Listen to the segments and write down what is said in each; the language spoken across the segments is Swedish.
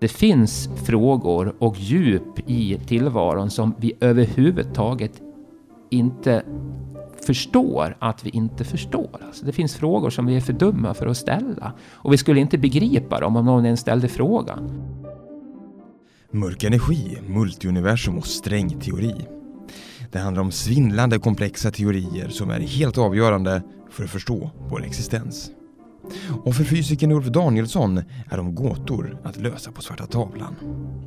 Det finns frågor och djup i tillvaron som vi överhuvudtaget inte förstår att vi inte förstår. Alltså det finns frågor som vi är för dumma för att ställa. Och vi skulle inte begripa dem om någon ens ställde frågan. Mörk energi, multiuniversum och strängteori. Det handlar om svindlande komplexa teorier som är helt avgörande för att förstå vår existens. Och för fysikern Ulf Danielsson är de gåtor att lösa på svarta tavlan.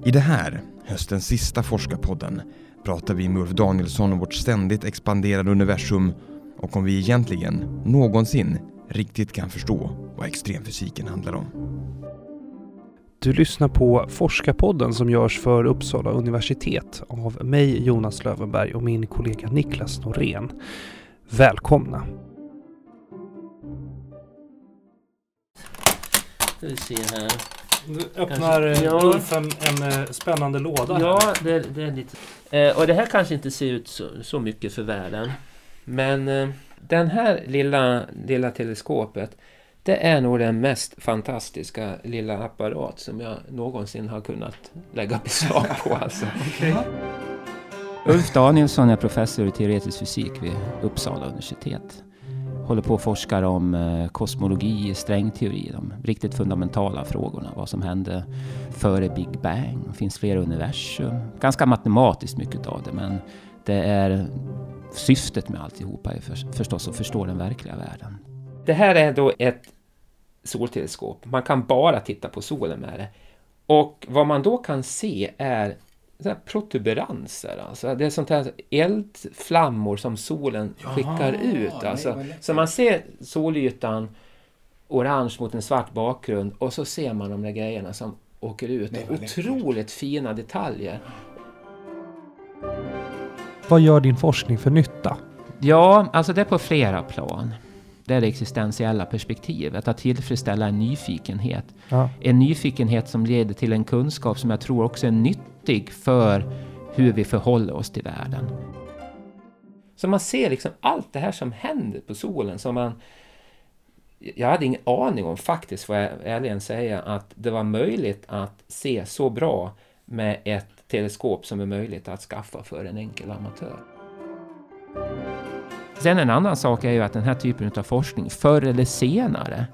I det här, höstens sista forskarpodden, pratar vi med Ulf Danielsson om vårt ständigt expanderande universum och om vi egentligen någonsin riktigt kan förstå vad extremfysiken handlar om. Du lyssnar på Forskarpodden som görs för Uppsala universitet av mig Jonas Lövenberg och min kollega Niklas Norén. Välkomna! Ska vi se här. Nu öppnar Kanske- ja. Ulf en, en eh, spännande låda. här. Ja, det, det är lite... Eh, och det här kanske inte ser ut så, så mycket för världen. Men eh, den här lilla, lilla teleskopet det är nog den mest fantastiska lilla apparat som jag någonsin har kunnat lägga beslag på. Alltså. Ulf Danielsson är professor i teoretisk fysik vid Uppsala universitet. Håller på och forskar om eh, kosmologi, strängteori, de riktigt fundamentala frågorna. Vad som hände före Big Bang. Det finns flera universum. Ganska matematiskt mycket av det, men det är syftet med alltihopa är för, förstås att förstå den verkliga världen. Det här är då ett solteleskop. Man kan bara titta på solen med det. Och vad man då kan se är så här protuberanser. Alltså det är sånt här eldflammor som solen skickar ut. Alltså. Så man ser solytan orange mot en svart bakgrund och så ser man de där grejerna som åker ut. Otroligt fina detaljer. Vad gör din forskning för nytta? Ja, alltså det är på flera plan. Det är det existentiella perspektivet, att tillfredsställa en nyfikenhet. Ja. En nyfikenhet som leder till en kunskap som jag tror också är nyttig för hur vi förhåller oss till världen. Så man ser liksom allt det här som händer på solen som man... Jag hade ingen aning om faktiskt, får jag ärligen säga, att det var möjligt att se så bra med ett teleskop som är möjligt att skaffa för en enkel amatör. Sen en annan sak är ju att den här typen av forskning förr eller senare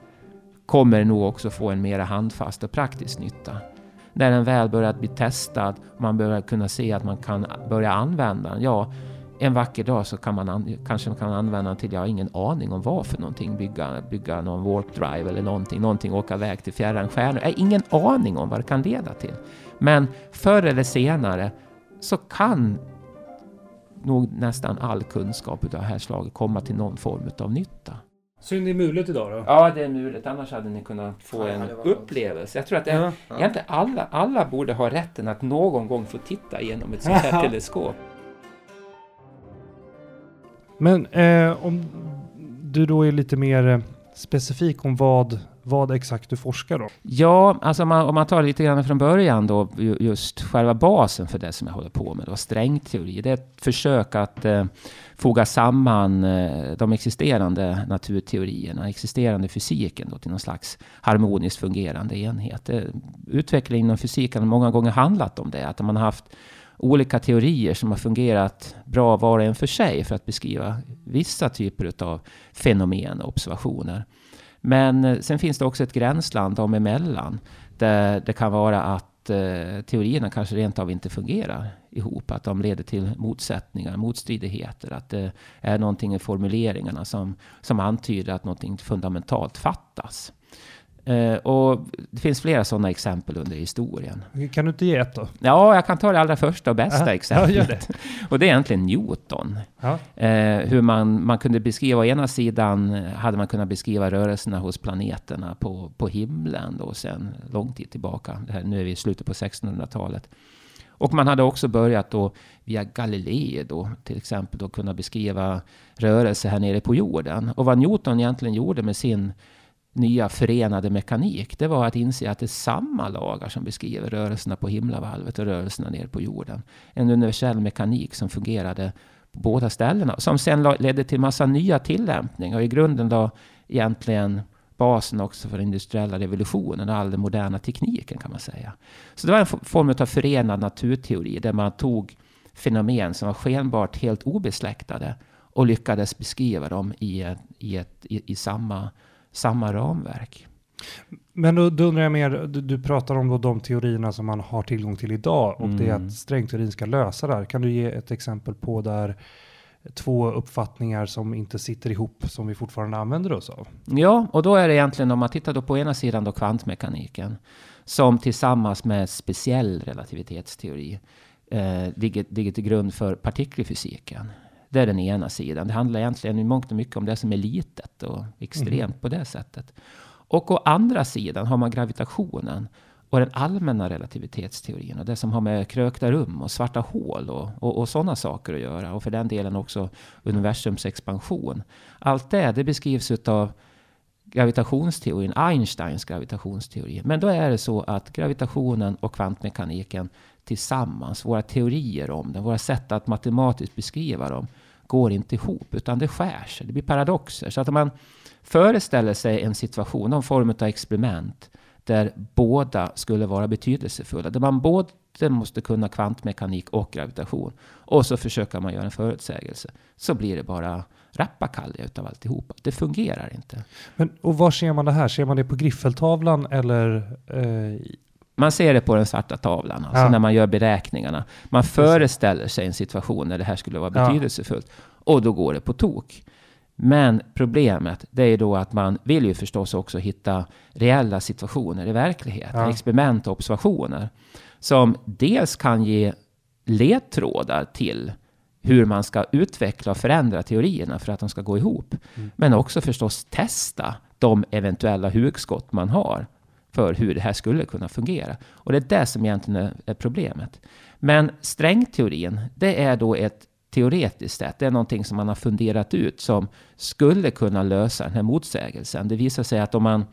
kommer nog också få en mer handfast och praktisk nytta. När den väl börjat bli testad och man börjar kunna se att man kan börja använda den. Ja, en vacker dag så kan man an, kanske man kan använda den till, jag har ingen aning om vad för någonting, bygga, bygga någon warp drive eller någonting, någonting åka iväg till fjärran stjärnor. Jag har ingen aning om vad det kan leda till. Men förr eller senare så kan nog nästan all kunskap av det här slaget komma till någon form av nytta. Synd det är mulet idag då. Ja, det är möjligt. Annars hade ni kunnat få en upplevelse. Jag tror att det, Ja. egentligen alla, alla borde ha rätten att någon gång få titta genom ett sånt här Ja. teleskop. Men eh, om du då är lite mer eh, specifik om vad, vad exakt du forskar om. Ja, alltså om man, om man tar lite grann från början då, just själva basen för det som jag håller på med, då, strängteori. Det är ett försök att eh, foga samman eh, de existerande naturteorierna, existerande fysiken då, till någon slags harmoniskt fungerande enhet. Eh, Utvecklingen inom fysiken har många gånger handlat om det, att man har haft olika teorier som har fungerat bra var och en för sig för att beskriva vissa typer av fenomen och observationer. Men eh, sen finns det också ett gränsland dem emellan. Där det kan vara att eh, teorierna kanske rent av inte fungerar ihop. Att de leder till motsättningar, motstridigheter. Att det är någonting i formuleringarna som, som antyder att någonting fundamentalt fattas. Eh, och det finns flera sådana exempel under historien. Kan du inte ge ett då? Ja, jag kan ta det allra första och bästa Ja, exemplet. det. Och det är egentligen Newton. Eh, hur man, man kunde beskriva, å ena sidan hade man kunnat beskriva rörelserna hos planeterna på, på himlen då sen lång tid tillbaka. Här, nu är vi i slutet på 1600-talet. Och man hade också börjat då via Galilei då till exempel då kunna beskriva rörelse här nere på jorden. Och vad Newton egentligen gjorde med sin nya förenade mekanik, det var att inse att det är samma lagar som beskriver rörelserna på himlavalvet och rörelserna ner på jorden. En universell mekanik som fungerade på båda ställena. Som sen ledde till massa nya tillämpningar och i grunden då egentligen basen också för den industriella revolutionen och all den moderna tekniken kan man säga. Så det var en form av förenad naturteori där man tog fenomen som var skenbart helt obesläktade och lyckades beskriva dem i, ett, i, ett, i, i samma, samma ramverk. Men då, då undrar jag mer, du, du, pratar om de teorierna som man har tillgång till idag och mm. det är att mm. strängteorin ska lösa det här. Kan du ge ett exempel på där två uppfattningar som inte sitter ihop som vi fortfarande använder oss av? Ja, och då är det egentligen om man tittar då på ena sidan då kvantmekaniken som tillsammans med speciell relativitetsteori eh, ligger, ligger till grund för partikelfysiken. Det är den ena sidan. Det handlar egentligen i mångt och mycket om det som är litet och extremt mm. på det sättet. Och å andra sidan har man gravitationen och den allmänna relativitetsteorin och det som har med krökta rum och svarta hål och, och, och sådana saker att göra. Och för den delen också universums expansion. Allt det, det beskrivs av gravitationsteorin, Einsteins gravitationsteori. Men då är det så att gravitationen och kvantmekaniken tillsammans, våra teorier om den, våra sätt att matematiskt beskriva dem, går inte ihop, utan det skär sig. Det blir paradoxer. Så att om man föreställer sig en situation, någon form av experiment, där båda skulle vara betydelsefulla, där man både måste kunna kvantmekanik och gravitation, och så försöker man göra en förutsägelse, så blir det bara rappakalja utav alltihopa. Det fungerar inte. Men, och var ser man det här? Ser man det på griffeltavlan eller eh, man ser det på den svarta tavlan, alltså ja. när man gör beräkningarna. Man föreställer sig en situation där det här skulle vara betydelsefullt. Ja. Och då går det på tok. Men problemet, det är då att man vill ju förstås också hitta reella situationer i verkligheten. Ja. Experiment och observationer. Som dels kan ge ledtrådar till hur man ska utveckla och förändra teorierna för att de ska gå ihop. Mm. Men också förstås testa de eventuella hugskott man har för hur det här skulle kunna fungera. Och det är det som egentligen är problemet. Men strängteorin, det är då ett teoretiskt sätt, det är någonting som man har funderat ut som skulle kunna lösa den här motsägelsen. Det visar sig att om man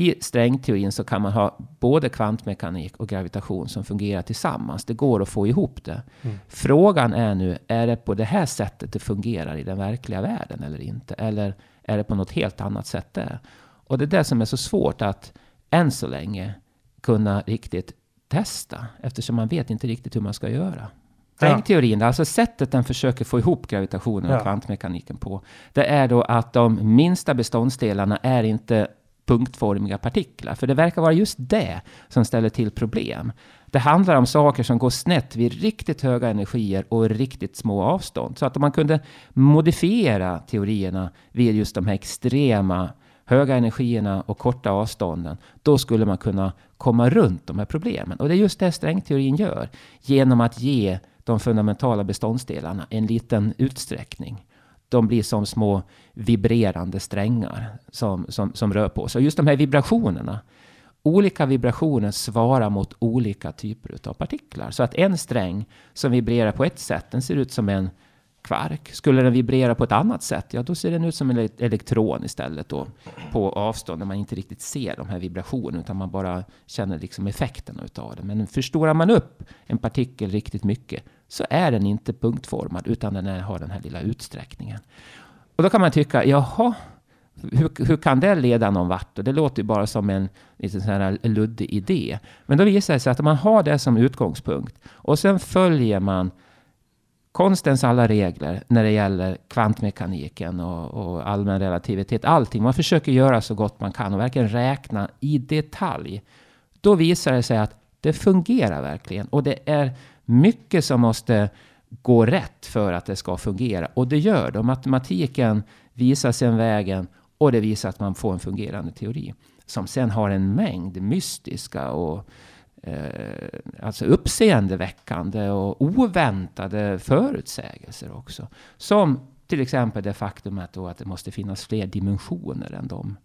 i strängteorin så kan man ha både kvantmekanik och gravitation som fungerar tillsammans. Det går att få ihop det. Mm. Frågan är nu, är det på det här sättet det fungerar i den verkliga världen eller inte? Eller är det på något helt annat sätt där? Och det är det som är så svårt att än så länge kunna riktigt testa eftersom man vet inte riktigt hur man ska göra. Strängteorin, ja. alltså sättet den försöker få ihop gravitationen och ja. kvantmekaniken på, det är då att de minsta beståndsdelarna är inte punktformiga partiklar. För det verkar vara just det som ställer till problem. Det handlar om saker som går snett vid riktigt höga energier och riktigt små avstånd. Så att om man kunde modifiera teorierna vid just de här extrema höga energierna och korta avstånden, då skulle man kunna komma runt de här problemen. Och det är just det strängteorin gör, genom att ge de fundamentala beståndsdelarna en liten utsträckning. De blir som små vibrerande strängar som, som, som rör på sig. Och just de här vibrationerna, olika vibrationer svarar mot olika typer av partiklar. Så att en sträng som vibrerar på ett sätt, den ser ut som en kvark. Skulle den vibrera på ett annat sätt, ja då ser den ut som en elektron istället då, på avstånd när man inte riktigt ser de här vibrationerna utan man bara känner liksom effekterna utav det. Men förstorar man upp en partikel riktigt mycket så är den inte punktformad utan den är, har den här lilla utsträckningen. Och då kan man tycka, jaha, hur, hur kan det leda någon vart? Och det låter ju bara som en lite sån här luddig idé. Men då visar det sig att om man har det som utgångspunkt och sen följer man konstens alla regler när det gäller kvantmekaniken och, och allmän relativitet. Allting. Man försöker göra så gott man kan och verkligen räkna i detalj. Då visar det sig att det fungerar verkligen. Och det är mycket som måste gå rätt för att det ska fungera. Och det gör det. Matematiken visar sen vägen och det visar att man får en fungerande teori. Som sen har en mängd mystiska och eh, alltså uppseendeväckande och oväntade förutsägelser också. Som till exempel det faktumet då att det måste finnas fler dimensioner än de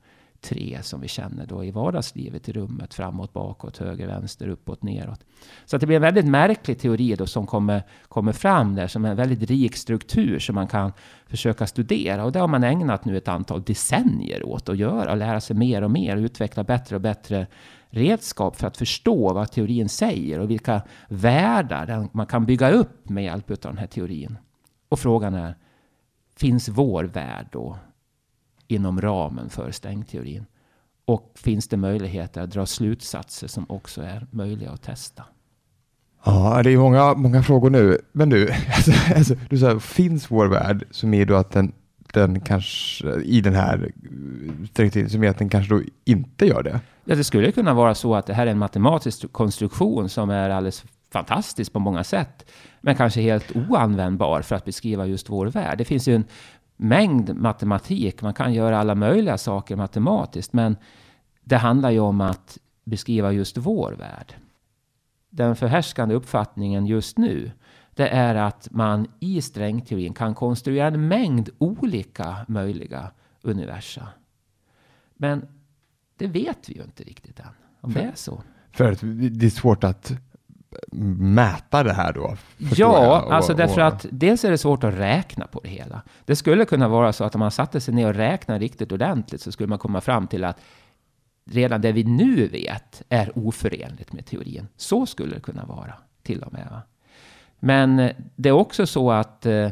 tre som vi känner då i vardagslivet i rummet. Framåt, bakåt, höger, vänster, uppåt, neråt. Så att det blir en väldigt märklig teori då som kommer, kommer fram där som en väldigt rik struktur som man kan försöka studera. Och det har man ägnat nu ett antal decennier åt att göra. Och lära sig mer och mer och utveckla bättre och bättre redskap för att förstå vad teorin säger och vilka världar man kan bygga upp med hjälp av den här teorin. Och frågan är, finns vår värld då inom ramen för strängteorin? Och finns det möjligheter att dra slutsatser som också är möjliga att testa? Ja, det är många, många frågor nu. Men du, alltså, alltså, du sa, finns vår värld som är då att den, den kanske i den här som är att den kanske då inte gör det? Ja, det skulle kunna vara så att det här är en matematisk konstruktion som är alldeles fantastisk på många sätt, men kanske helt oanvändbar för att beskriva just vår värld. Det finns ju en mängd matematik. Man kan göra alla möjliga saker matematiskt, men det handlar ju om att beskriva just vår värld. Den förhärskande uppfattningen just nu, det är att man i strängteorin kan konstruera en mängd olika möjliga universa. Men det vet vi ju inte riktigt än, om för, det är så. För att det är svårt att mäta det här då? Ja, och, alltså därför och... att dels är det svårt att räkna på det hela. Det skulle kunna vara så att om man satte sig ner och räknade riktigt ordentligt så skulle man komma fram till att redan det vi nu vet är oförenligt med teorin. Så skulle det kunna vara, till och med. Va? Men eh, det är också så att eh,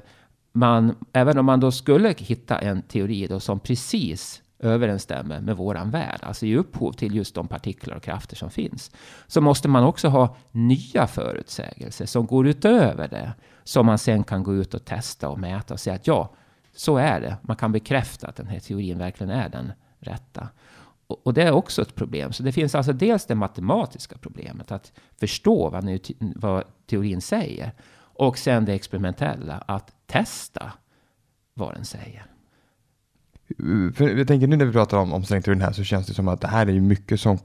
man, även om man då skulle hitta en teori då som precis överensstämmer med våran värld, alltså ger upphov till just de partiklar och krafter som finns, så måste man också ha nya förutsägelser som går utöver det, som man sen kan gå ut och testa och mäta och säga att ja, så är det. Man kan bekräfta att den här teorin verkligen är den rätta. Och, och det är också ett problem. Så det finns alltså dels det matematiska problemet, att förstå vad, nu, vad teorin säger, och sen det experimentella, att testa vad den säger. För jag tänker nu när vi pratar om, om strängteorin här så känns det som att det här är ju mycket som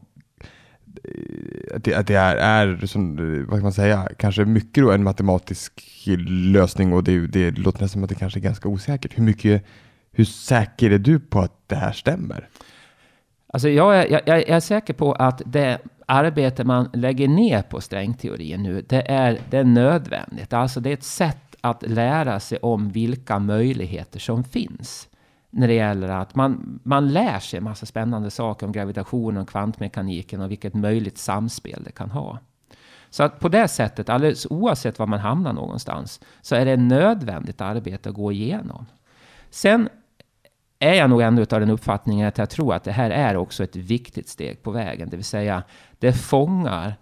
att det, att det är, är som, vad kan man säga, kanske mycket då en matematisk lösning och det, det låter nästan som att det kanske är ganska osäkert. Hur mycket, hur säker är du på att det här stämmer? Alltså jag är, jag, jag är säker på att det arbete man lägger ner på strängteorin nu, det är, det är nödvändigt. Alltså det är ett sätt att lära sig om vilka möjligheter som finns när det gäller att man, man lär sig en massa spännande saker om gravitationen och kvantmekaniken och vilket möjligt samspel det kan ha. Så att på det sättet, alldeles oavsett var man hamnar någonstans, så är det ett nödvändigt arbete att gå igenom. Sen är jag nog ändå av den uppfattningen att jag tror att det här är också ett viktigt steg på vägen. Det vill säga, det fångar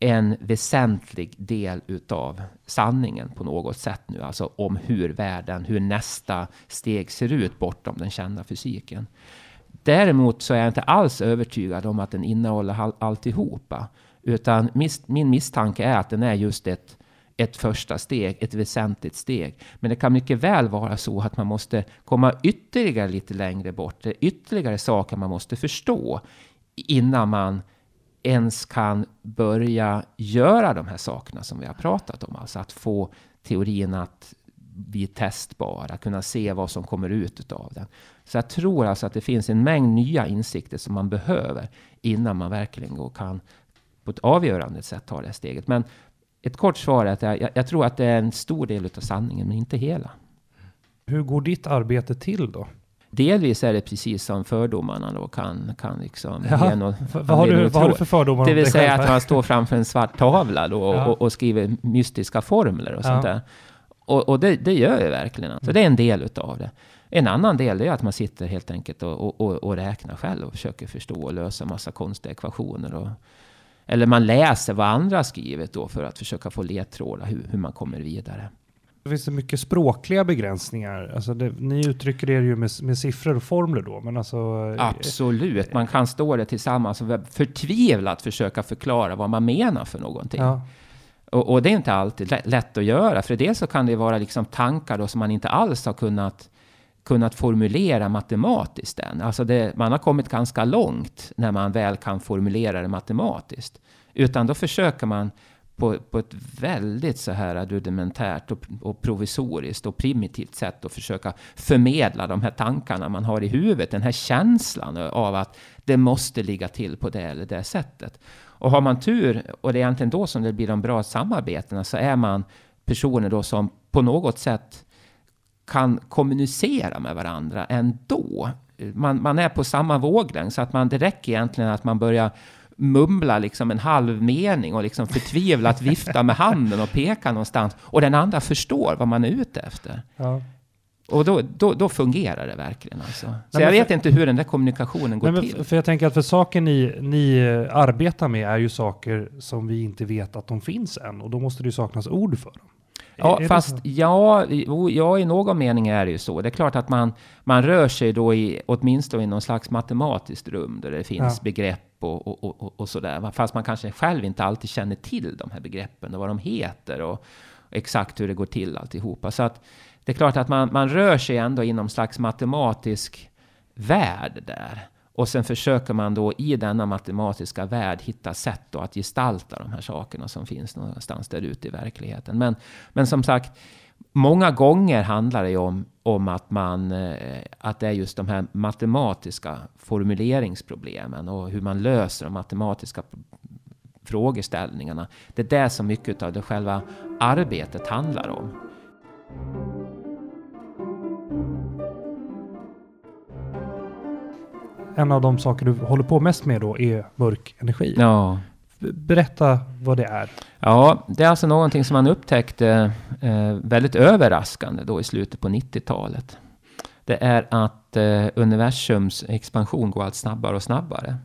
en väsentlig del utav sanningen på något sätt nu. Alltså om hur världen, hur nästa steg ser ut bortom den kända fysiken. Däremot så är jag inte alls övertygad om att den innehåller alltihopa. Utan mis min misstanke är att den är just ett, ett första steg, ett väsentligt steg. Men det kan mycket väl vara så att man måste komma ytterligare lite längre bort. Det är ytterligare saker man måste förstå innan man ens kan börja göra de här sakerna som vi har pratat om. Alltså att få teorin att bli testbar, att kunna se vad som kommer ut av den. Så jag tror alltså att det finns en mängd nya insikter som man behöver innan man verkligen kan på ett avgörande sätt ta det här steget. Men ett kort svar är att jag, jag tror att det är en stor del av sanningen, men inte hela. Hur går ditt arbete till då? Delvis är det precis som fördomarna då kan, kan liksom ja, något, vad, har du, vad har du för fördomar Det vill säga att man står framför en svart tavla då ja. och, och, skriver mystiska formler och sånt ja. där. Och, och det, det, gör jag verkligen. Alltså, det är en del utav det. En annan del är att man sitter helt enkelt och, och, och räknar själv och försöker förstå och lösa massa konstiga ekvationer. Och, eller man läser vad andra skrivit då för att försöka få ledtrådar hur, hur man kommer vidare. Det finns det mycket språkliga begränsningar? Alltså det, ni uttrycker er ju med, med siffror och formler då, men alltså... Eh, Absolut, man kan stå där tillsammans och förtvivlat försöka förklara vad man menar för någonting. Ja. Och, och, det är inte alltid lätt att göra, för dels så kan det vara liksom tankar då som man inte alls har kunnat, kunnat formulera matematiskt än. Alltså det, man har kommit ganska långt när man väl kan formulera det matematiskt. Utan då försöker man på, på ett väldigt så här rudimentärt och, och provisoriskt och primitivt sätt att försöka förmedla de här tankarna man har i huvudet, den här känslan av att det måste ligga till på det eller det sättet. Och har man tur, och det är egentligen då som det blir de bra samarbetena, så är man personer då som på något sätt kan kommunicera med varandra ändå. Man, man är på samma våglängd, så att man, det räcker egentligen att man börjar mumla liksom en halv mening och liksom förtvivlat vifta med handen och peka någonstans. Och den andra förstår vad man är ute efter. Ja. Och då, då, då fungerar det verkligen alltså. Så Nej, jag vet för- inte hur den där kommunikationen går Nej, till. för jag tänker att för saker ni, ni eh, arbetar med är ju saker som vi inte vet att de finns än och då måste det ju saknas ord för dem. Ja, Är fast ja, ja, i någon mening är det ju så. Det är klart att man, man rör sig då i, åtminstone i någon slags matematiskt rum där det finns Ja. begrepp begrepp och, och- och, och sådär. Fast man kanske själv inte alltid känner till de här begreppen och vad de heter och exakt hur det går till alltihopa. Så att det är klart att man, man rör sig ändå inom slags matematisk värld där. Och sen försöker man då i denna matematiska värld hitta sätt då att gestalta de här sakerna som finns någonstans där ute i verkligheten. Men, men som sagt, många gånger handlar det ju om, om att, man, eh, att det är just de här matematiska formuleringsproblemen och hur man löser de matematiska frågeställningarna. Det är det som mycket av det själva arbetet handlar om. En av de saker du håller på mest med då är mörk energi. Ja. Berätta vad det är. Ja, det är alltså någonting som man upptäckte eh, väldigt överraskande då i slutet på 90-talet. Det är att eh, universums expansion går allt snabbare och snabbare.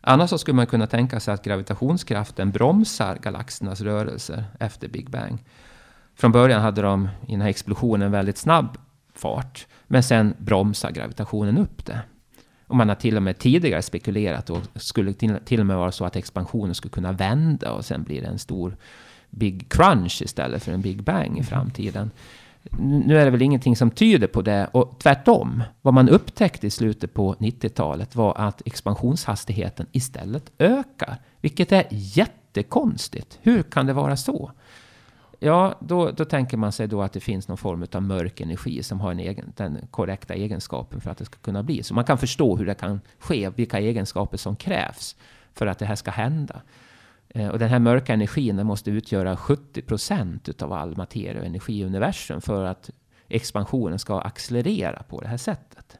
Annars så skulle man kunna tänka sig att gravitationskraften bromsar galaxernas rörelser efter Big Bang. Från början hade de i den här explosionen väldigt snabb fart, men sen bromsar gravitationen upp det. Och man har till och med tidigare spekulerat och skulle till, till och med vara så att expansionen skulle kunna vända och sen blir det en stor Big Crunch istället för en Big Bang i framtiden. Nu är det väl ingenting som tyder på det och tvärtom. Vad man upptäckte i slutet på 90-talet var att expansionshastigheten istället ökar, vilket är jättekonstigt. Hur kan det vara så? Ja, då, då tänker man sig då att det finns någon form av mörk energi som har en egen, den korrekta egenskapen för att det ska kunna bli så. Man kan förstå hur det kan ske, vilka egenskaper som krävs för att det här ska hända. Eh, och den här mörka energin den måste utgöra 70 procent av all materia och energi i universum för att expansionen ska accelerera på det här sättet.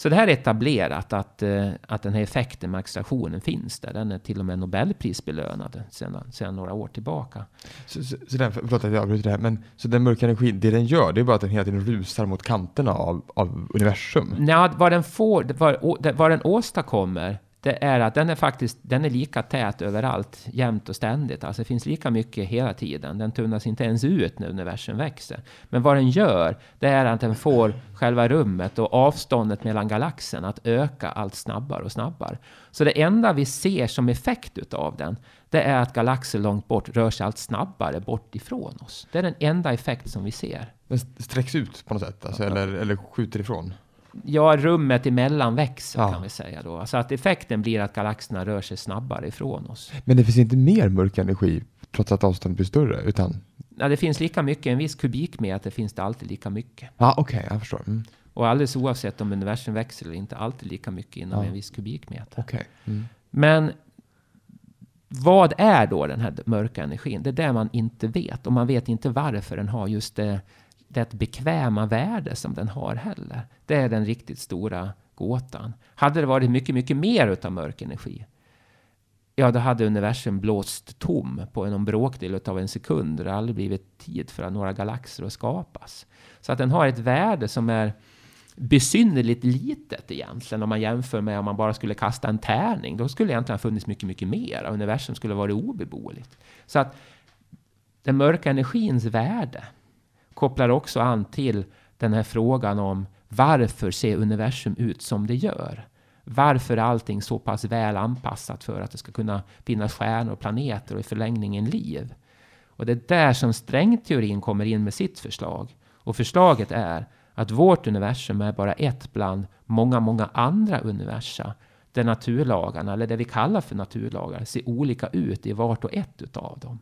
Så det här är etablerat att, eh, att den här effekten med accelerationen finns där. Den är till och med Nobelprisbelönad sedan, sedan några år tillbaka. Så, så, så den, förlåt att jag avbryter det här, men så den mörka energin, det den gör, det är bara att den hela tiden rusar mot kanterna av, av universum. Nja, vad den får, vad, vad den åstadkommer, det är att den är faktiskt den är lika tät överallt, jämt och ständigt. Alltså det finns lika mycket hela tiden. Den tunnas inte ens ut när universum växer. Men vad den gör, det är att den får själva rummet och avståndet mellan galaxerna att öka allt snabbare och snabbare. Så det enda vi ser som effekt utav den, det är att galaxer långt bort rör sig allt snabbare bort ifrån oss. Det är den enda effekt som vi ser. Den sträcks ut på något sätt, alltså, eller, eller skjuter ifrån. Ja, rummet emellan växer Ja. kan vi säga då. Så att effekten blir att galaxerna rör sig snabbare ifrån oss. Men det finns inte mer mörk energi trots att avståndet blir större, utan... Ja, det finns lika mycket, en viss kubikmeter finns det alltid lika mycket. Ja, okej, jag förstår. Mm. Och alldeles oavsett om universum växer eller inte, alltid lika mycket inom Ja. en viss kubikmeter. Okej. Mm. Men vad är då den här mörka energin? Det är det man inte vet. Och man vet inte varför den har just det, det bekväma värde som den har heller. Det är den riktigt stora gåtan. Hade det varit mycket, mycket mer utav mörk energi, ja, då hade universum blåst tom på en bråkdel av en sekund. Det hade aldrig blivit tid för några galaxer att skapas. Så att den har ett värde som är besynnerligt litet egentligen om man jämför med om man bara skulle kasta en tärning. Då skulle det egentligen ha funnits mycket, mycket mer. Universum skulle varit obeboeligt. Så att den mörka energins värde kopplar också an till den här frågan om varför ser universum ut som det gör? Varför är allting så pass väl anpassat för att det ska kunna finnas stjärnor, och planeter och i förlängningen liv? Och det är där som strängteorin kommer in med sitt förslag. Och förslaget är att vårt universum är bara ett bland många, många andra universa där naturlagarna, eller det vi kallar för naturlagar, ser olika ut i vart och ett utav dem.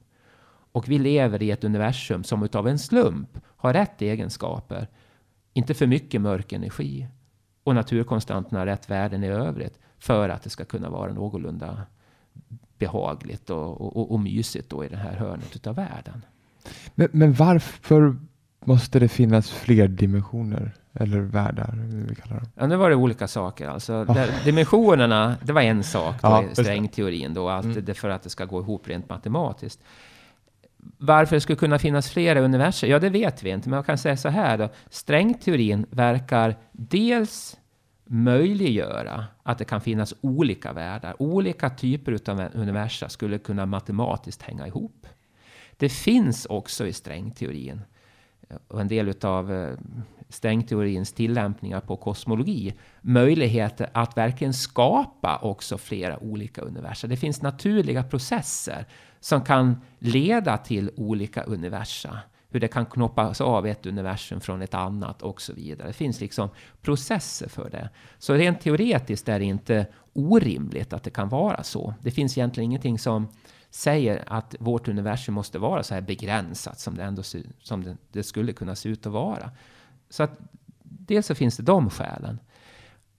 Och vi lever i ett universum som utav en slump har rätt egenskaper. Inte för mycket mörk energi. Och naturkonstanterna har rätt värden i övrigt. För att det ska kunna vara någorlunda behagligt och, och, och mysigt då i det här hörnet utav världen. Men, men varför måste det finnas fler dimensioner? Eller världar, hur vi kallar dem. Ja, nu var det olika saker. Alltså, där, dimensionerna, det var en sak då, Ja, i strängteorin. Då, att Mm. det för att det ska gå ihop rent matematiskt varför det skulle kunna finnas flera universum? Ja, det vet vi inte, men jag kan säga så här då. Strängteorin verkar dels möjliggöra att det kan finnas olika världar. Olika typer av universum skulle kunna matematiskt hänga ihop. Det finns också i strängteorin eh, och en del av strängteorins tillämpningar på kosmologi möjligheter att verkligen skapa också flera olika universum. Det finns naturliga processer som kan leda till olika universum. Hur det kan knoppas av ett universum från ett annat och så vidare. Det finns liksom processer för det. Så rent teoretiskt är det inte orimligt att det kan vara så. Det finns egentligen ingenting som säger att vårt universum måste vara så här begränsat som det ändå som det, det skulle kunna se ut att vara. Så att dels så finns det de skälen.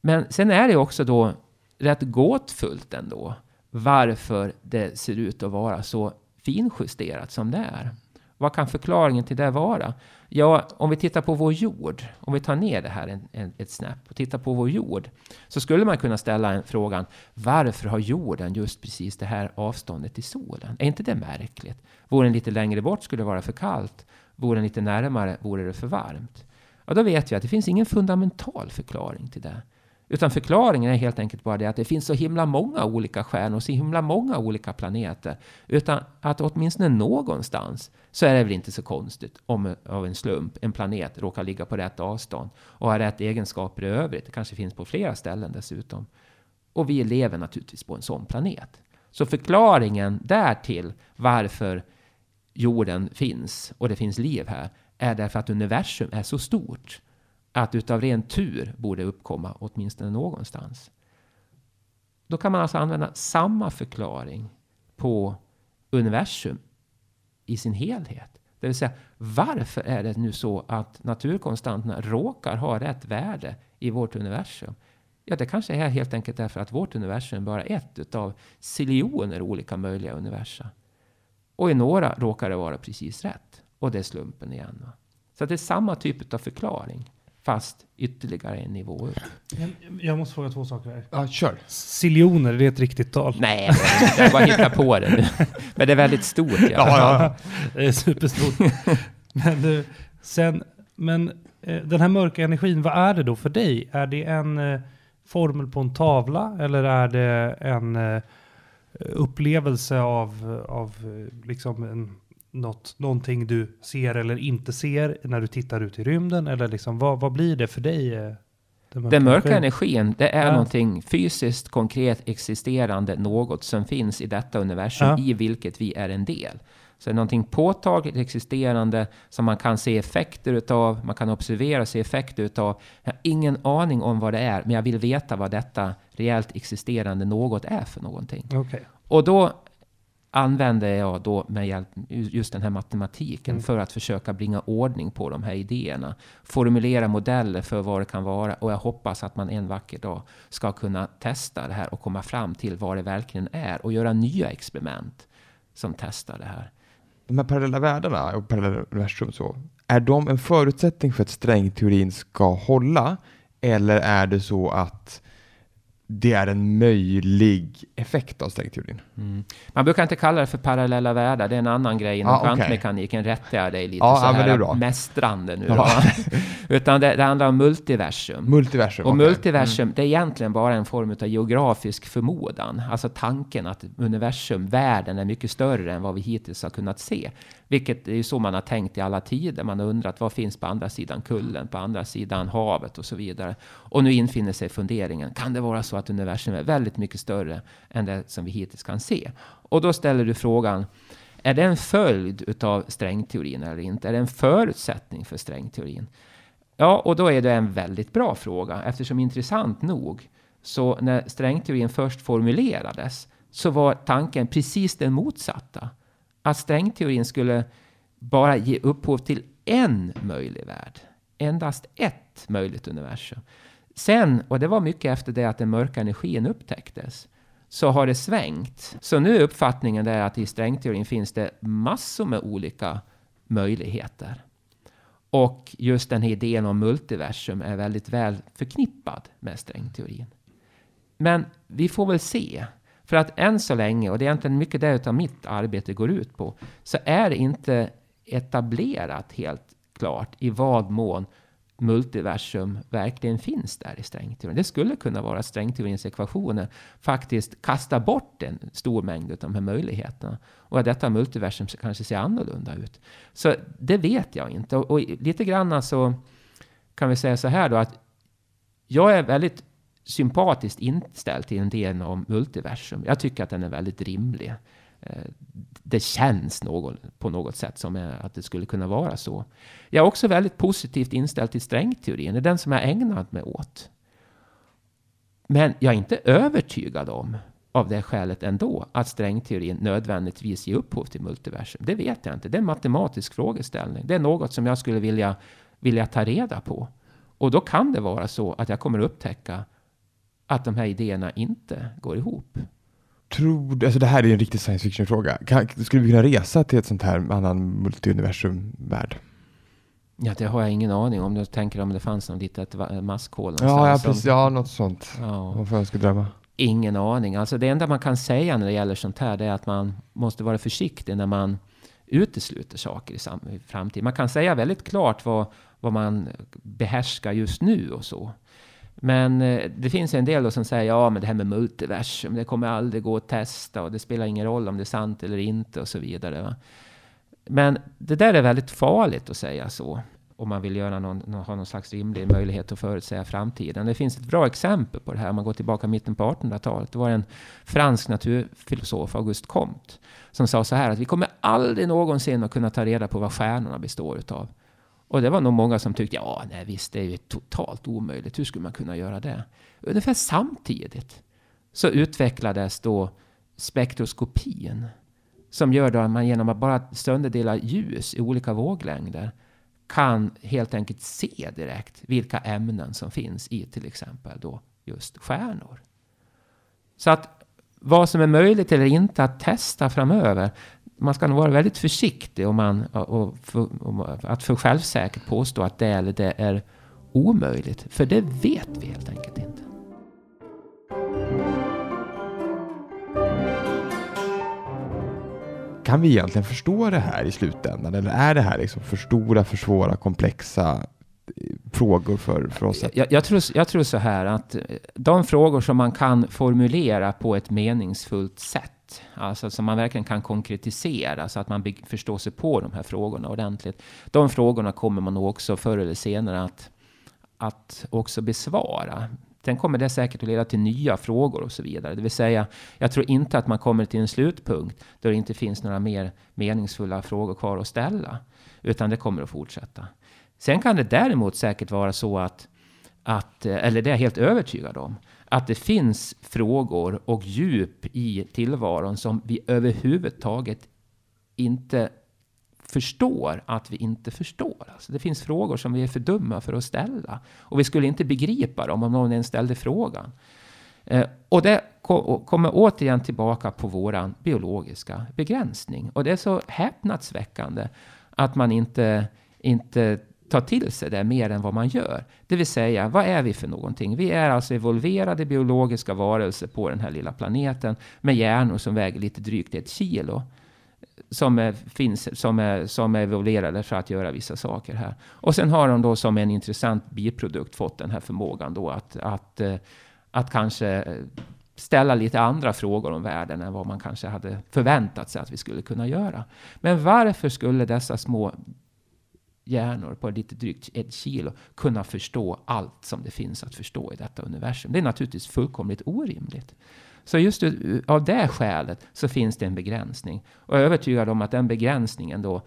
Men sen är det också då rätt gåtfullt ändå varför det ser ut att vara så finjusterat som det är. Vad kan förklaringen till det vara? Ja, om vi tittar på vår jord, om vi tar ner det här en, en, ett snäpp och tittar på vår jord, så skulle man kunna ställa en frågan, varför har jorden just precis det här avståndet till solen? Är inte det märkligt? Vore den lite längre bort skulle det vara för kallt, vore den lite närmare vore det för varmt. Ja, då vet vi att det finns ingen fundamental förklaring till det. Utan förklaringen är helt enkelt bara det att det finns så himla många olika stjärnor och så himla många olika planeter. Utan att åtminstone någonstans så är det väl inte så konstigt om av en slump en planet råkar ligga på rätt avstånd och har rätt egenskaper i övrigt. Det kanske finns på flera ställen dessutom. Och vi lever naturligtvis på en sån planet. Så förklaringen därtill varför jorden finns och det finns liv här är därför att universum är så stort att utav ren tur borde uppkomma åtminstone någonstans. Då kan man alltså använda samma förklaring på universum i sin helhet. Det vill säga, varför är det nu så att naturkonstanterna råkar ha rätt värde i vårt universum? Ja, det kanske är helt enkelt därför att vårt universum bara är ett utav siljoner olika möjliga universa. Och i några råkar det vara precis rätt. Och det är slumpen igen. Så det är samma typ av förklaring fast ytterligare en nivå upp. Jag måste fråga två saker här. Ja, kör. Siljoner, är det ett riktigt tal? Nej, jag bara hittar på det nu. Men det är väldigt stort. Ja, ja, ja. Det är superstort. men du, sen, men eh, den här mörka energin, vad är det då för dig? Är det en eh, formel på en tavla eller är det en eh, upplevelse av, av liksom en något, någonting du ser eller inte ser när du tittar ut i rymden? Eller liksom, vad, vad blir det för dig? Eh, den mörka, den mörka energin, det är ja. någonting fysiskt, konkret, existerande, något som finns i detta universum, ja. i vilket vi är en del. Så det är någonting påtagligt existerande som man kan se effekter utav, man kan observera och se effekter utav. Jag har ingen aning om vad det är, men jag vill veta vad detta reellt existerande något är för någonting. Okay. Och då använder jag då med hjälp just den här matematiken mm. för att försöka bringa ordning på de här idéerna. Formulera modeller för vad det kan vara och jag hoppas att man en vacker dag ska kunna testa det här och komma fram till vad det verkligen är och göra nya experiment som testar det här. De här parallella världarna och parallella universum så, är de en förutsättning för att strängteorin ska hålla? Eller är det så att det är en möjlig effekt av strängteorin. Mm. Man brukar inte kalla det för parallella världar, det är en annan grej inom ah, kvantmekaniken, okay. rättar jag dig lite ah, så ja, här mästrande nu då. Utan det, det, handlar om multiversum. Multiversum, Och okay. multiversum, mm. det är egentligen bara en form av geografisk förmodan. Alltså tanken att universum, världen, är mycket större än vad vi hittills har kunnat se. Vilket är ju så man har tänkt i alla tider. Man har undrat vad finns på andra sidan kullen, på andra sidan havet och så vidare. Och nu infinner sig funderingen, kan det vara så att universum är väldigt mycket större än det som vi hittills kan se? Och då ställer du frågan, är det en följd utav strängteorin eller inte? Är det en förutsättning för strängteorin? Ja, och då är det en väldigt bra fråga eftersom intressant nog så när strängteorin först formulerades så var tanken precis den motsatta att strängteorin skulle bara ge upphov till en möjlig värld. Endast ett möjligt universum. Sen, och det var mycket efter det att den mörka energin upptäcktes, så har det svängt. Så nu är uppfattningen där att i strängteorin finns det massor med olika möjligheter. Och just den här idén om multiversum är väldigt väl förknippad med strängteorin. Men vi får väl se. För att än så länge, och det är egentligen mycket det av mitt arbete går ut på, så är det inte etablerat helt klart i vad mån multiversum verkligen finns där i strängteorin. Det skulle kunna vara att strängteorins ekvationer faktiskt kastar bort en stor mängd av de här möjligheterna. Och att detta multiversum kanske ser annorlunda ut. Så det vet jag inte. Och, och lite grann så kan vi säga så här då att jag är väldigt sympatiskt inställd till en del om multiversum. Jag tycker att den är väldigt rimlig. Eh, det känns någon, på något sätt som att det skulle kunna vara så. Jag är också väldigt positivt inställd till strängteorin. Det är den som jag ägnat mig åt. Men jag är inte övertygad om, av det skälet ändå, att strängteorin nödvändigtvis ger upphov till multiversum. Det vet jag inte. Det är en matematisk frågeställning. Det är något som jag skulle vilja, vilja ta reda på. Och då kan det vara så att jag kommer upptäcka att de här idéerna inte går ihop. Tror alltså det här är en riktig science fiction-fråga. Skulle vi kunna resa till ett sånt här annan multiuniversum-värld? Ja, det har jag ingen aning om. Jag tänker om det fanns något litet maskhål. Ja, ja, precis. Ja, något sånt. Ja. Får önska drömma. Ingen aning. Alltså det enda man kan säga när det gäller sånt här, är att man måste vara försiktig när man utesluter saker i, i framtiden. Man kan säga väldigt klart vad, vad man behärskar just nu och så. Men eh, det finns en del som säger ja, men det här med multiversum, det kommer aldrig gå att testa och det spelar ingen roll om det är sant eller inte och så vidare. Va? Men det där är väldigt farligt att säga så. Om man vill göra någon, ha någon slags rimlig möjlighet att förutsäga framtiden. Det finns ett bra exempel på det här. Om man går tillbaka mitten på 1800-talet. Det var en fransk naturfilosof, Auguste Comte, som sa så här att vi kommer aldrig någonsin att kunna ta reda på vad stjärnorna består utav. Och det var nog många som tyckte, ja, nej visst, det är ju totalt omöjligt. Hur skulle man kunna göra det? Ungefär samtidigt så utvecklades då spektroskopin. Som gör då att man genom att bara sönderdela ljus i olika våglängder kan helt enkelt se direkt vilka ämnen som finns i till exempel då just stjärnor. Så att vad som är möjligt eller inte att testa framöver, man ska nog vara väldigt försiktig om man, och för, om att för självsäkert påstå att det eller det är omöjligt. För det vet vi helt enkelt inte. Kan vi egentligen förstå det här i slutändan? Eller är det här liksom för stora, för svåra, komplexa eh, frågor för, för oss? Jag, jag, tror, jag tror så här att de frågor som man kan formulera på ett meningsfullt sätt alltså som man verkligen kan konkretisera så att man förstår sig på de här frågorna ordentligt. De frågorna kommer man nog också förr eller senare att, att också besvara. Sen kommer det säkert att leda till nya frågor och så vidare. Det vill säga, jag tror inte att man kommer till en slutpunkt där det inte finns några mer meningsfulla frågor kvar att ställa. Utan det kommer att fortsätta. Sen kan det däremot säkert vara så att, att eh, eller det är jag helt övertygad om, att det finns frågor och djup i tillvaron som vi överhuvudtaget inte förstår att vi inte förstår. Alltså det finns frågor som vi är för dumma för att ställa. Och vi skulle inte begripa dem om någon ens ställde frågan. Eh, och det kommer återigen tillbaka på våran biologiska begränsning. Och det är så häpnadsväckande att man inte, inte ta till sig det mer än vad man gör. Det vill säga, vad är vi för någonting? Vi är alltså evolverade biologiska varelser på den här lilla planeten med hjärnor som väger lite drygt ett kilo. Som är, finns, som, är, som är evolverade för att göra vissa saker här. Och sen har de då som en intressant biprodukt fått den här förmågan då att, att, eh, att kanske eh, ställa lite andra frågor om världen än vad man kanske hade förväntat sig att vi skulle kunna göra. Men varför skulle dessa små hjärnor på lite drygt ett kilo kunna förstå allt som det finns att förstå i detta universum. Det är naturligtvis fullkomligt orimligt. Så just av det skälet så finns det en begränsning. Och jag är övertygad om att den begränsningen då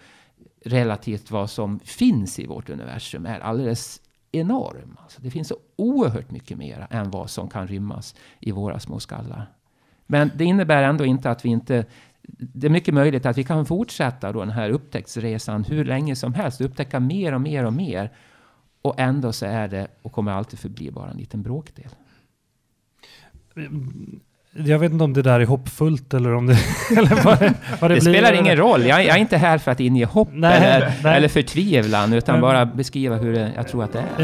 relativt vad som finns i vårt universum är alldeles enorm. Alltså det finns så oerhört mycket mer än vad som kan rymmas i våra små skallar. Men det innebär ändå inte att vi inte det är mycket möjligt att vi kan fortsätta då den här upptäcktsresan hur länge som helst, upptäcka mer och mer och mer. Och ändå så är det och kommer alltid förbli bara en liten bråkdel. Jag vet inte om det där är hoppfullt eller om det... eller vad det, vad det, det blir, spelar ingen roll. Jag, jag, är inte här för att inge hopp nej, eller, nej. eller förtvivlan, utan men, bara beskriva hur det, jag tror att det är.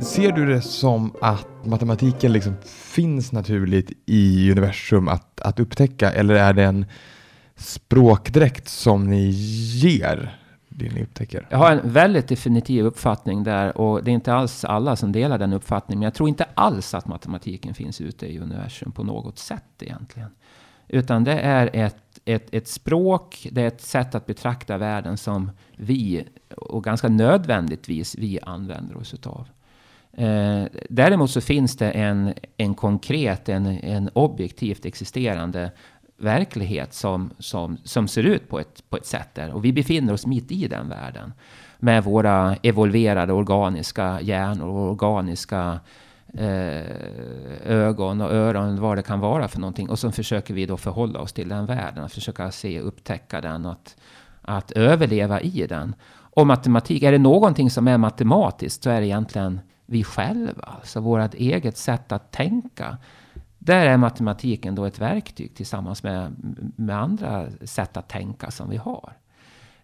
Ser du det som att matematiken liksom finns naturligt i universum att, att upptäcka eller är det en språkdräkt som ni ger det ni upptäcker? Jag har en väldigt definitiv uppfattning där och det är inte alls alla som delar den uppfattningen. Men jag tror inte alls att matematiken finns ute i universum på något sätt egentligen. Utan det är ett, ett, ett språk, det är ett sätt att betrakta världen som vi, och ganska nödvändigtvis vi använder oss utav. Eh, däremot så finns det en, en konkret, en, en objektivt existerande verklighet som, som, som ser ut på ett, på ett sätt där. Och vi befinner oss mitt i den världen. Med våra evolverade organiska hjärnor och organiska eh, ögon och öron, vad det kan vara för någonting. Och så försöker vi då förhålla oss till den världen, att försöka se, upptäcka den, att, att överleva i den. Och matematik, är det någonting som är matematiskt så är det egentligen vi själva, alltså vårt eget sätt att tänka. Där är matematiken då ett verktyg tillsammans med, med andra sätt att tänka som vi har.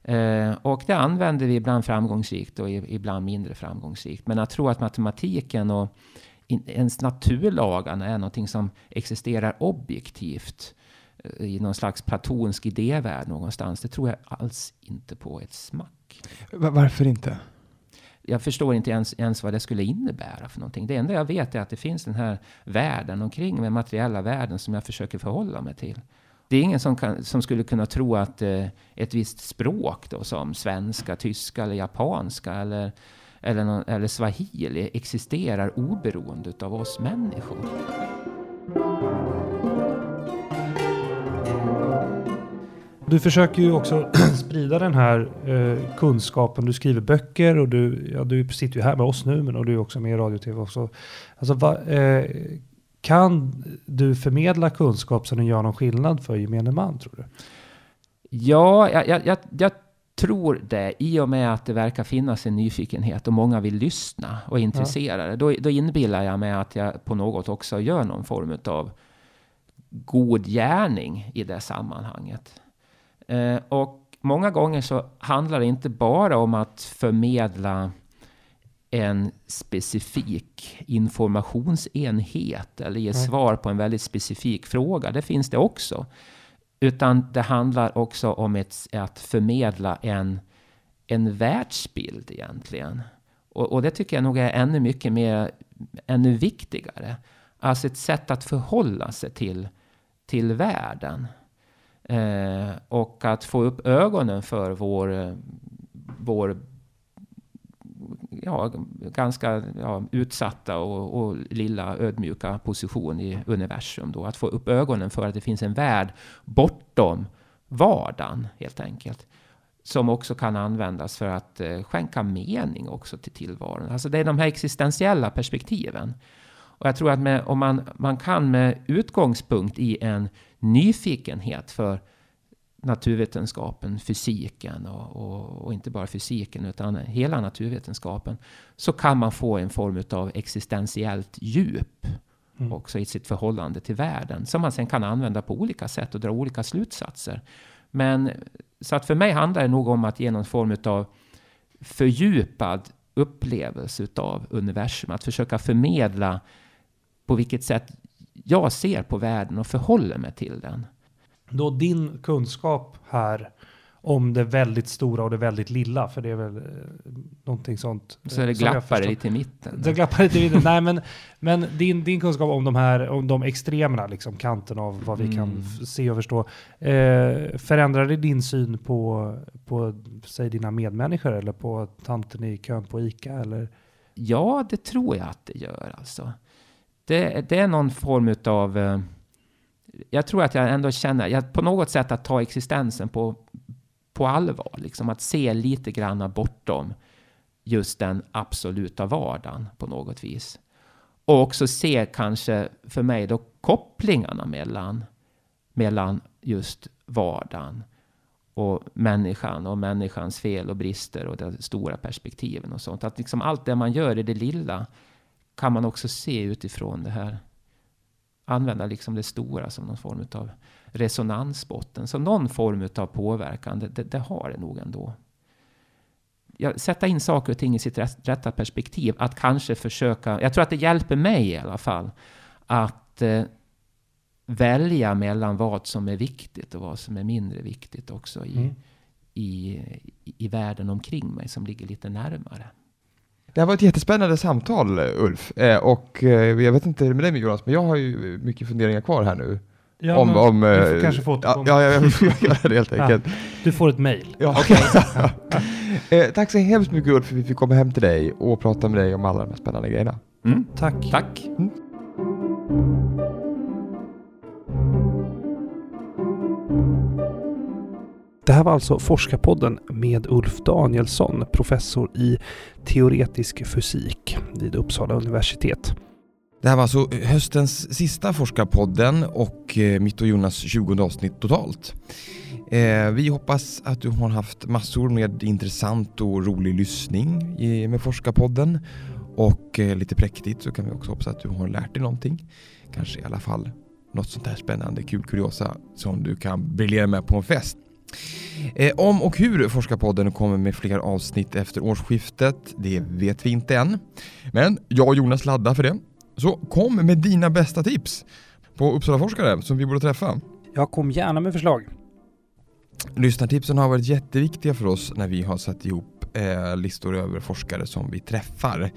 Eh, och det använder vi ibland framgångsrikt och ibland mindre framgångsrikt. Men att tro att matematiken och in, ens naturlagarna är någonting som existerar objektivt eh, i någon slags platonsk idévärld någonstans. Det tror jag alls inte på ett smack. Varför inte? Jag förstår inte ens, ens vad det skulle innebära för någonting. Det enda jag vet är att det finns den här världen omkring mig, materiella världen som jag försöker förhålla mig till. Det är ingen som, kan, som skulle kunna tro att eh, ett visst språk då, som svenska, tyska eller japanska eller, eller, någon, eller swahili existerar oberoende av oss människor. Du försöker ju också sprida den här eh, kunskapen. Du skriver böcker och du, ja, du sitter ju här med oss nu, men och du är också med i radio och tv också. Alltså, va, eh, kan du förmedla kunskap som gör någon skillnad för gemene man, tror du? Ja, jag, jag, jag, tror det. I och med att det verkar finnas en nyfikenhet och många vill lyssna och är intresserade. Ja. Då, då inbillar jag mig att jag på något också gör någon form av god gärning i det sammanhanget. Eh, och många gånger så handlar det inte bara om att förmedla en specifik informationsenhet eller ge svar på en väldigt specifik fråga. Det finns det också. Utan det handlar också om ett, att förmedla en, en världsbild egentligen. Och, och det tycker jag nog är ännu mycket mer, ännu viktigare. Alltså ett sätt att förhålla sig till, till världen. Eh, och att få upp ögonen för vår, eh, vår ja, ganska ja, utsatta och, och, lilla ödmjuka position i universum. Då. Att få upp ögonen för att det finns en värld bortom vardagen, helt enkelt. Som också kan användas för att eh, skänka mening också till tillvaron. Alltså det är de här existentiella perspektiven. Och jag tror att med, om man, man kan med utgångspunkt i en nyfikenhet för naturvetenskapen, fysiken och, och, och, inte bara fysiken utan hela naturvetenskapen. Så kan man få en form av existentiellt djup mm. också i sitt förhållande till världen. Som man sen kan använda på olika sätt och dra olika slutsatser. Men så att för mig handlar det nog om att ge någon form av fördjupad upplevelse av universum. Att försöka förmedla på vilket sätt jag ser på världen och förhåller mig till den. Då din kunskap här om det väldigt stora och det väldigt lilla, för det är väl eh, någonting sånt. Så det glappar lite i mitten? Det glappar lite i mitten. Nej, men, men din, din kunskap om de här, om de extremerna, liksom kanten av vad vi mm. kan se och förstå, eh, förändrar det din syn på, på, säg dina medmänniskor eller på tanten i kön på ICA eller? Ja, det tror jag att det gör alltså det, det är någon form av... Eh, jag tror att jag ändå känner, jag, på något sätt att ta existensen på, på allvar. Liksom att se lite grann bortom just den absoluta vardagen på något vis. Och också se kanske för mig då kopplingarna mellan, mellan just vardagen och människan och människans fel och brister och de stora perspektiven och sånt. Att liksom allt det man gör i det lilla kan man också se utifrån det här. Använda liksom det stora som någon form av resonansbotten. Så någon form av påverkan, det, det, det har det nog ändå. ja, sätta in saker och ting i sitt rätta perspektiv. Att kanske försöka, jag tror att det hjälper mig i alla fall, att eh, välja mellan vad som är viktigt och vad som är mindre viktigt också i, mm. i, i, i världen omkring mig som ligger lite närmare. Det här var ett jättespännande samtal Ulf. Eh, och eh, jag vet inte med dig Jonas, men jag har ju mycket funderingar kvar här nu. Ja, om, om, du får eh, kanske få återkomma. Ja, ja, jag får göra det helt enkelt. Ja, du får ett mejl. Ja, okay. eh, tack så hemskt mycket Ulf för att vi fick komma hem till dig och prata med dig om alla de här spännande grejerna. Mm. Tack. Tack. Mm. Det här var alltså Forskarpodden med Ulf Danielsson, professor i teoretisk fysik vid Uppsala universitet. Det här var alltså höstens sista Forskarpodden och eh, mitt och Jonas 20 avsnitt totalt. Eh, vi hoppas att du har haft massor med intressant och rolig lyssning med Forskarpodden. Och eh, lite präktigt så kan vi också hoppas att du har lärt dig någonting. Kanske i alla fall något sånt här spännande, kul kuriosa som du kan briljera med på en fest. Eh, om och hur Forskarpodden kommer med fler avsnitt efter årsskiftet, det vet vi inte än. Men jag och Jonas laddar för det. Så kom med dina bästa tips på Uppsala-forskare som vi borde träffa. Jag kom gärna med förslag. Lyssnartipsen har varit jätteviktiga för oss när vi har satt ihop eh, listor över forskare som vi träffar.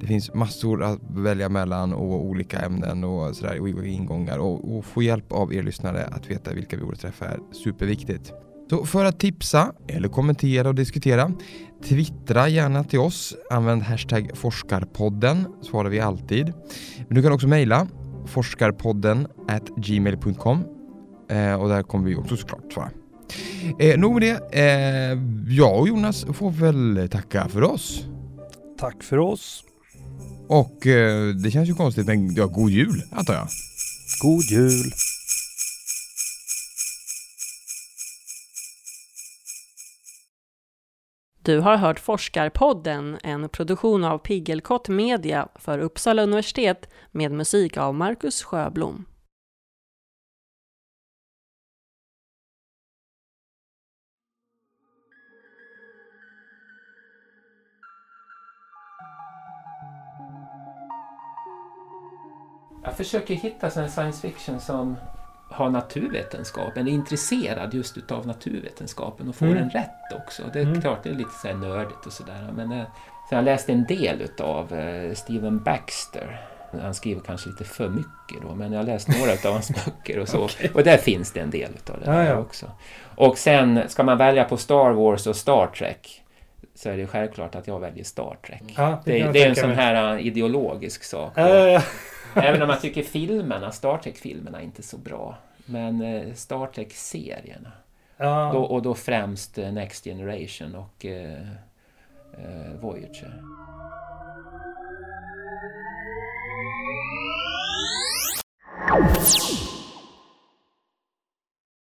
Det finns massor att välja mellan och olika ämnen och, sådär, och ingångar och, och få hjälp av er lyssnare att veta vilka vi borde träffa är superviktigt. Så för att tipsa eller kommentera och diskutera, twittra gärna till oss. Använd hashtag forskarpodden, svarar vi alltid. Men du kan också mejla forskarpodden at gmail.com eh, och där kommer vi också såklart svara. Eh, nog med det. Eh, jag och Jonas får väl tacka för oss. Tack för oss. Och eh, det känns ju konstigt men ja, god jul antar jag. God jul. Du har hört Forskarpodden, en produktion av Piggelkott Media för Uppsala universitet med musik av Marcus Sjöblom. Jag försöker hitta science fiction som har naturvetenskapen, är intresserad just utav naturvetenskapen och får mm. den rätt också. Det är mm. klart, det är lite så här nördigt och sådär. Men eh, så jag läste en del utav eh, Steven Baxter. Han skriver kanske lite för mycket då, men jag har läst några av hans böcker och så. okay. Och där finns det en del utav det ja, ja. också. Och sen ska man välja på Star Wars och Star Trek så är det självklart att jag väljer Star Trek. Ja, det, det, det är en sån här uh, ideologisk sak. Ja, Även om jag tycker filmerna, Star Trek-filmerna är inte så bra. Men uh, Star Trek-serierna. Då, och då främst uh, Next Generation och Voyager. you